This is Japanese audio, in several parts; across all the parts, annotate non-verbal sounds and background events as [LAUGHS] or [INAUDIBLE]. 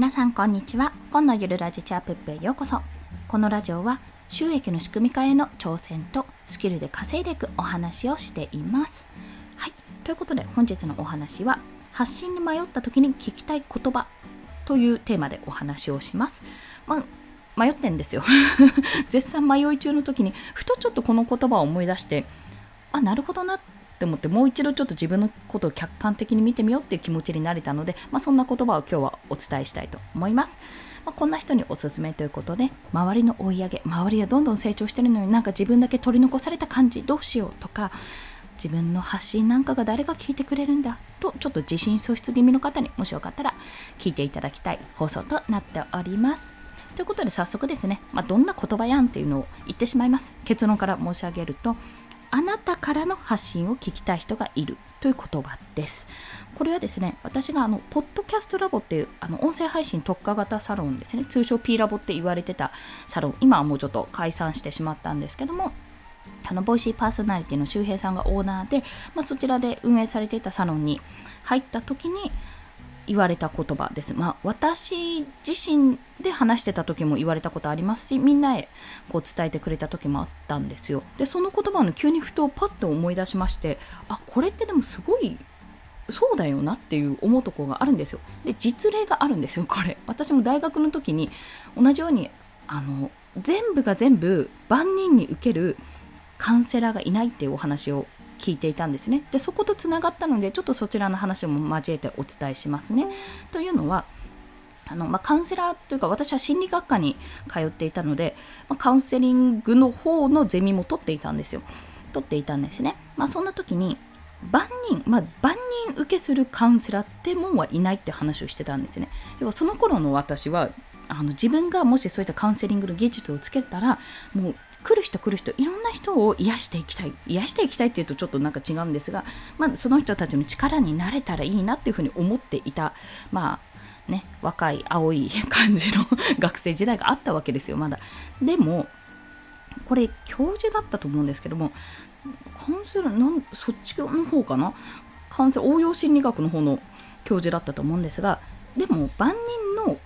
皆さんこんにちは。今のゆるラジチャープップへようこそ。このラジオは収益の仕組み化への挑戦とスキルで稼いでいくお話をしています。はい。ということで本日のお話は発信に迷った時に聞きたい言葉というテーマでお話をします。まあ迷ってんですよ。[LAUGHS] 絶賛迷い中の時にふとちょっとこの言葉を思い出してあなるほどなっって思ってもう一度ちょっと自分のことを客観的に見てみようっていう気持ちになれたので、まあ、そんな言葉を今日はお伝えしたいと思います。まあ、こんな人におすすめということで周りの追い上げ周りはどんどん成長してるのになんか自分だけ取り残された感じどうしようとか自分の発信なんかが誰が聞いてくれるんだとちょっと自信喪失気味の方にもしよかったら聞いていただきたい放送となっております。ということで早速ですね、まあ、どんな言葉やんっていうのを言ってしまいます。結論から申し上げるとあなたからの発信を聞きたい人がいるという言葉です。これはですね、私があの、ポッドキャストラボっていう、あの、音声配信特化型サロンですね、通称 P ラボって言われてたサロン、今はもうちょっと解散してしまったんですけども、あのボイシーパーソナリティの周平さんがオーナーで、まあ、そちらで運営されていたサロンに入った時に言われた言葉です。まあ、私自身で話してた時も言われたことありますし、みんなへこう伝えてくれた時もあったんですよ。で、その言葉の急にふとパッと思い出しまして、あ、これってでもすごいそうだよなっていう思うところがあるんですよ。で、実例があるんですよ、これ。私も大学の時に同じように、あの、全部が全部万人に受けるカウンセラーがいないっていうお話を聞いていたんですね。でそことつながったのでちょっとそちらの話も交えてお伝えしますね。というのはあの、まあ、カウンセラーというか私は心理学科に通っていたので、まあ、カウンセリングの方のゼミも取っていたんですよ。取っていたんですね。まあ、そんな時に万人、まあ、万人受けするカウンセラーってもんはいないって話をしてたんですね。要はその頃の私はあの自分がもしそういったカウンセリングの技術をつけたらもう来る人来る人いろんな人を癒していきたい。癒していきたいっていうとちょっとなんか違うんですが、まあ、その人たちの力になれたらいいなっていうふうに思っていたまあね若い青い感じの [LAUGHS] 学生時代があったわけですよまだ。でもこれ教授だったと思うんですけどもカウンセラーそっちの方かな？カウンセラー応用心理学の方の教授だったと思うんですがでも万人の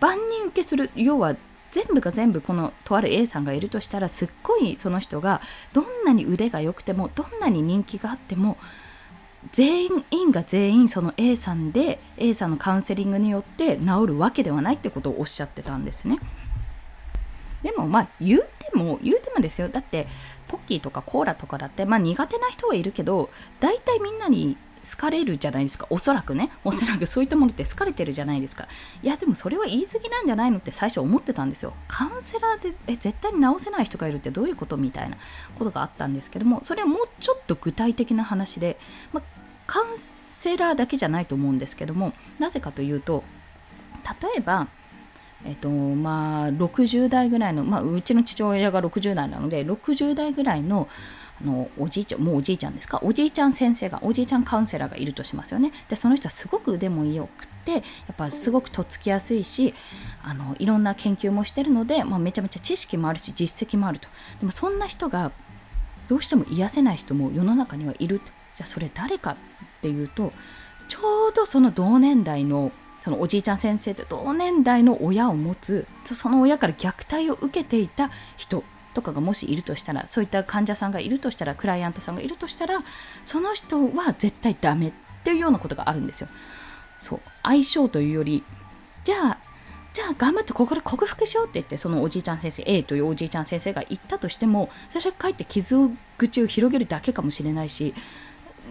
万人受けする要は全部が全部このとある A さんがいるとしたらすっごいその人がどんなに腕が良くてもどんなに人気があっても全員が全員その A さんで A さんのカウンセリングによって治るわけではないってことをおっしゃってたんですね。でもまあ言うても言うてもですよだってポッキーとかコーラとかだってまあ苦手な人はいるけど大体みんなに好かれるじゃないですか。おそらくね。おそらくそういったものって好かれてるじゃないですか。いやでもそれは言い過ぎなんじゃないのって最初思ってたんですよ。カウンセラーでえ絶対に治せない人がいるってどういうことみたいなことがあったんですけどもそれはもうちょっと具体的な話で、まカウンセラーだけじゃないと思うんですけどもなぜかというと例えばえっとまあ、60代ぐらいの、まあ、うちの父親が60代なので60代ぐらいのあのおじいちゃんもうおじいちゃんですか？おじいちゃん先生がおじいちゃんカウンセラーがいるとしますよね。でその人はすごく腕もよくてやっぱすごくとっつきやすいしあのいろんな研究もしてるので、まあ、めちゃめちゃ知識もあるし実績もあると。でもそんな人がどうしても癒せない人も世の中にはいる。じゃあそれ誰かっていうとちょうどその同年代のそのおじいちゃん先生と同年代の親を持つその親から虐待を受けていた人とかがもしいるとしたらそういった患者さんがいるとしたらクライアントさんがいるとしたらその人は絶対ダメっていうようなことがあるんですよ。そう。相性というよりじゃあじゃあ頑張ってここで克服しようって言ってそのおじいちゃん先生 A というおじいちゃん先生が言ったとしてもそれがかえって傷口を広げるだけかもしれないし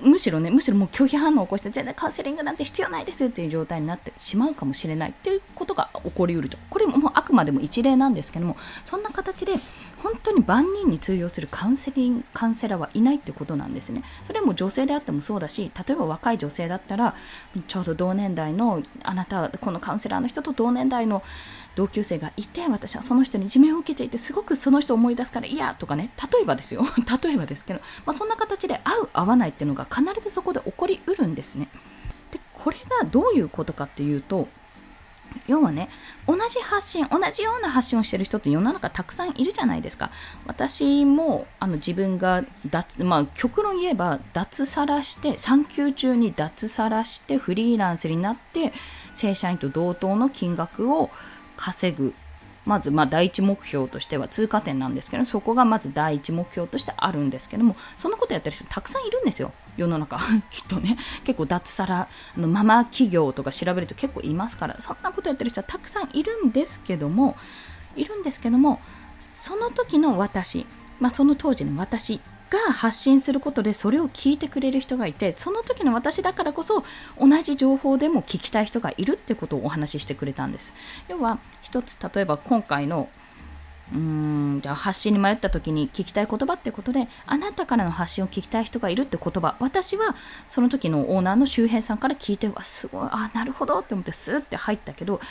むしろねむしろもう拒否反応を起こして全然カウンセリングなんて必要ないですっていう状態になってしまうかもしれないっていうことが起こりうると。これももうあくまでも一例なんですけどもそんな形で本当に万人に通用するカウンセリングカウンセラーはいないってことなんですね。それも女性であってもそうだし例えば若い女性だったらちょうど同年代のあなたこのカウンセラーの人と同年代の同級生がいて私はその人にいじめを受けていてすごくその人を思い出すから嫌とかね例えばですよ。例えばですけど、まあ、そんな形で合う合わないっていうのが必ずそこで起こりうるんですね。でこれがどういうことかっていうと要はね同じ発信同じような発信をしてる人って世の中たくさんいるじゃないですか。私もあの自分が脱、まあ、極論言えば脱サラして産休中に脱サラしてフリーランスになって正社員と同等の金額を稼ぐまずま第一目標としては通過点なんですけどそこがまず第一目標としてあるんですけどもそんなことやってる人たくさんいるんですよ。世の中。[LAUGHS] きっとね。結構脱サラのママ企業とか調べると結構いますからそんなことやってる人はたくさんいるんですけどもいるんですけどもその時の私、まあ、その当時の私が発信することでそれを聞いてくれる人がいてその時の私だからこそ同じ情報でも聞きたい人がいるってことをお話ししてくれたんです。要は一つ例えば今回のうーんじゃあ発信に迷った時に聞きたい言葉ってことであなたからの発信を聞きたい人がいるって言葉私はその時のオーナーの周平さんから聞いてわすごいあなるほどって思ってスーって入ったけど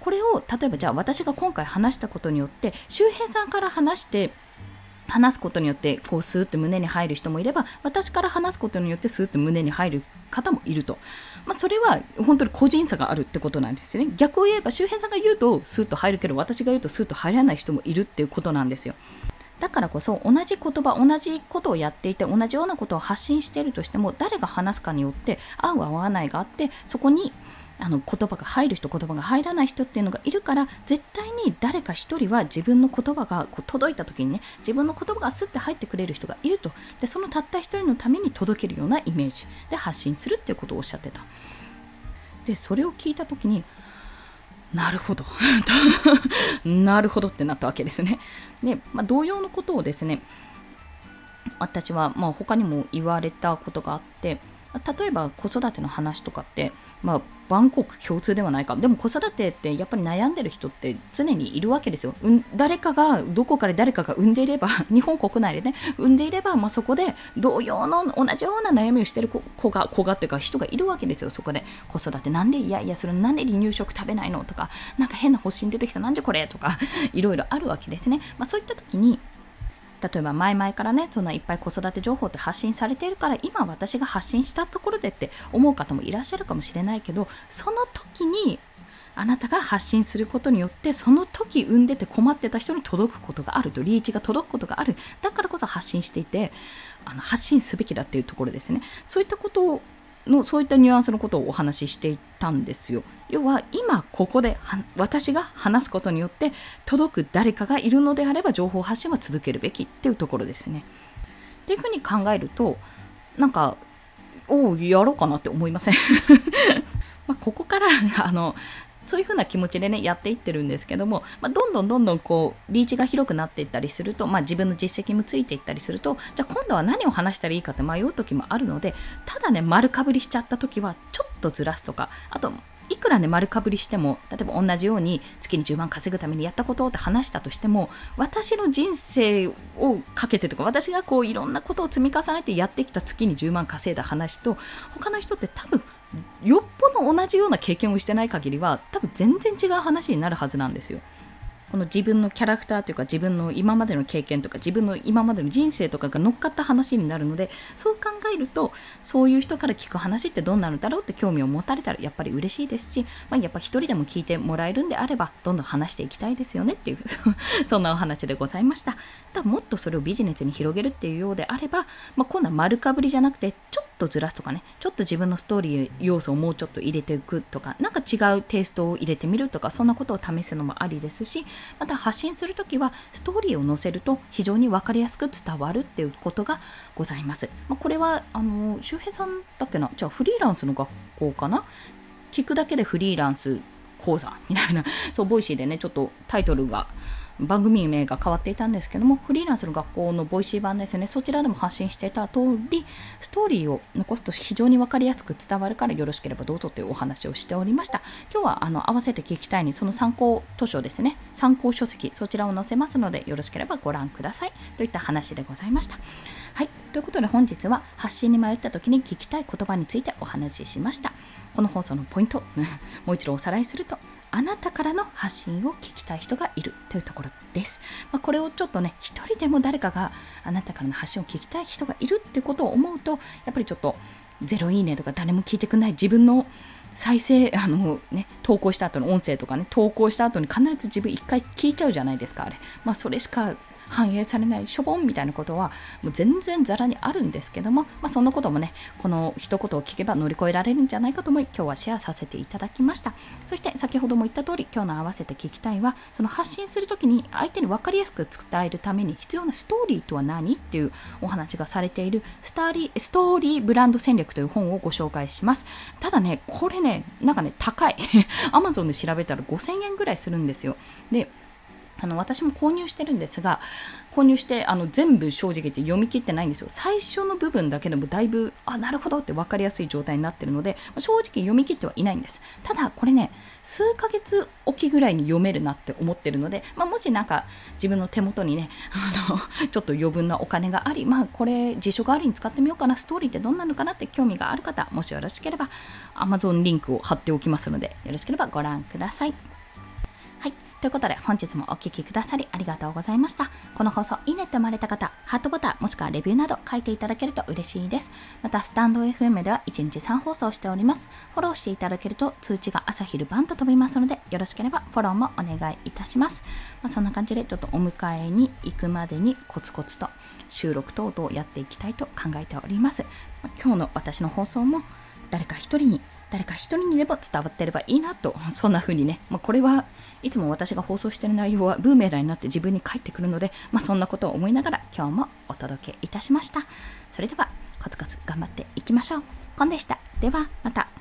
これを例えばじゃあ私が今回話したことによって周平さんから話して話すことによってこうスーッと胸に入る人もいれば私から話すことによってスーッと胸に入る方もいると、まあ、それは本当に個人差があるってことなんですね。逆を言えば周辺さんが言うとスーッと入るけど私が言うとスーッと入らない人もいるっていうことなんですよ。だからこそ同じ言葉同じことをやっていて同じようなことを発信しているとしても誰が話すかによって合う合わないがあってそこにあの言葉が入る人言葉が入らない人っていうのがいるから絶対に誰か一人は自分の言葉がこう届いた時にね自分の言葉がスッて入ってくれる人がいると。でそのたった一人のために届けるようなイメージ。で発信するっていうことをおっしゃってた。でそれを聞いた時になるほど。[LAUGHS] なるほどってなったわけですね。で、まあ、同様のことをですね私はまあ他にも言われたことがあって例えば子育ての話とかって、まあ、万国共通ではないか。でも子育てってやっぱり悩んでる人って常にいるわけですよ、うん、誰かがどこかで誰かが産んでいれば [LAUGHS] 日本国内でね産んでいれば、まあ、そこで同様の同じような悩みをしてる子が子がっていうか人がいるわけですよそこで。子育てなんでいやいやそれなんで離乳食食べないの？とかなんか変な発疹出てきた？なんじゃこれ？とか [LAUGHS] いろいろあるわけですね、まあ、そういった時に例えば前々からねそんないっぱい子育て情報って発信されているから今私が発信したところでって思う方もいらっしゃるかもしれないけどその時にあなたが発信することによってその時産んでて困ってた人に届くことがあるとリーチが届くことがある。だからこそ発信していてあの発信すべきだっていうところですね。そういったことのそういったニュアンスのことをお話ししていたんですよ。要は今ここで私が話すことによって届く誰かがいるのであれば情報発信は続けるべきっていうところですね。っていうふうに考えるとなんかおおやろうかなって思いません？[LAUGHS] まここからあのそういうふうな気持ちでね、やっていってるんですけども、まあ、どんどんどんどんこう、リーチが広くなっていったりすると、まあ、自分の実績もついていったりすると、じゃあ今度は何を話したらいいかって迷う時もあるので、ただね、丸かぶりしちゃった時は、ちょっとずらすとか、あと、いくらね、丸かぶりしても、例えば同じように月に10万稼ぐためにやったことって話したとしても、私の人生をかけてとか、私がこういろんなことを積み重ねてやってきた月に10万稼いだ話と、他の人って多分よっぽど同じような経験をしてない限りは多分全然違う話になるはずなんですよ。この自分のキャラクターというか自分の今までの経験とか自分の今までの人生とかが乗っかった話になるのでそう考えるとそういう人から聞く話ってどんなのだろうって興味を持たれたらやっぱり嬉しいですし、まあ、やっぱ一人でも聞いてもらえるんであればどんどん話していきたいですよねっていうそんなお話でございましただもっとそれをビジネスに広げるっていうようであれば、まあ、今度は丸かぶりじゃなくてちょっととずらすとかね。ちょっと自分のストーリー要素をもうちょっと入れていくとか。なんか違うテイストを入れてみるとかそんなことを試すのもありですし。また発信するときはストーリーを載せると非常に分かりやすく伝わるっていうことがございます、まあ、これはあの周平さんだっけな？じゃあフリーランスの学校かな？聞くだけでフリーランス講座みたいな。そう Voicy でねちょっとタイトルが番組名が変わっていたんですけども、フリーランスの学校の Voicy 版ですね、そちらでも発信していた通り、ストーリーを残すと非常に分かりやすく伝わるからよろしければどうぞというお話をしておりました。今日はあの合わせて聞きたいに、その参考図書ですね、参考書籍、そちらを載せますので、よろしければご覧ください。といった話でございました。はい、ということで本日は発信に迷った時に聞きたい言葉についてお話ししました。この放送のポイント、[LAUGHS] もう一度おさらいすると、あなたからの発信を聞きたい人がいるというところです。まあ、これをちょっとね、一人でも誰かがあなたからの発信を聞きたい人がいるってことを思うと、やっぱりちょっとゼロいいねとか誰も聞いてくれない自分の再生、あのね、投稿した後の音声とかね、投稿した後に必ず自分一回聞いちゃうじゃないですか、あれ。まあ、それしか反映されないしょぼんみたいなことはもう全然ざらにあるんですけども、まあ、そんなこともねこの一言を聞けば乗り越えられるんじゃないかと思い今日はシェアさせていただきました。そして先ほども言った通り今日の合わせて聞きたいはその発信するときに相手に分かりやすく伝えるために必要なストーリーとは何っていうお話がされているスターリーストーリーブランド戦略という本をご紹介します。ただねこれねなんかね高い。[LAUGHS] Amazon で調べたら5000円ぐらいするんですよ。であの私も購入してるんですが購入してあの全部正直言って読み切ってないんですよ。最初の部分だけでもだいぶあなるほどって分かりやすい状態になってるので正直読み切ってはいないんです。ただこれね数ヶ月おきぐらいに読めるなって思ってるので、まあ、もしなんか自分の手元にねあのちょっと余分なお金がありまあこれ辞書代わりに使ってみようかなストーリーってどんなのかなって興味がある方もしよろしければ Amazon リンクを貼っておきますのでよろしければご覧ください。ということで本日もお聴きくださりありがとうございました。この放送いいねって思われた方、ハートボタンもしくはレビューなど書いていただけると嬉しいです。また、スタンド FM では1日3放送しております。フォローしていただけると通知が朝昼晩と飛びますので、よろしければフォローもお願いいたします。まあ、そんな感じでちょっとお迎えに行くまでにコツコツと収録等々やっていきたいと考えております。まあ、今日の私の放送も誰か一人に誰か一人にでも伝わってればいいなと、[LAUGHS] そんな風にね、まあ、これはいつも私が放送してる内容はブーメランになって自分に返ってくるので、まあ、そんなことを思いながら今日もお届けいたしました。それではコツコツ頑張っていきましょう。コンでした。ではまた。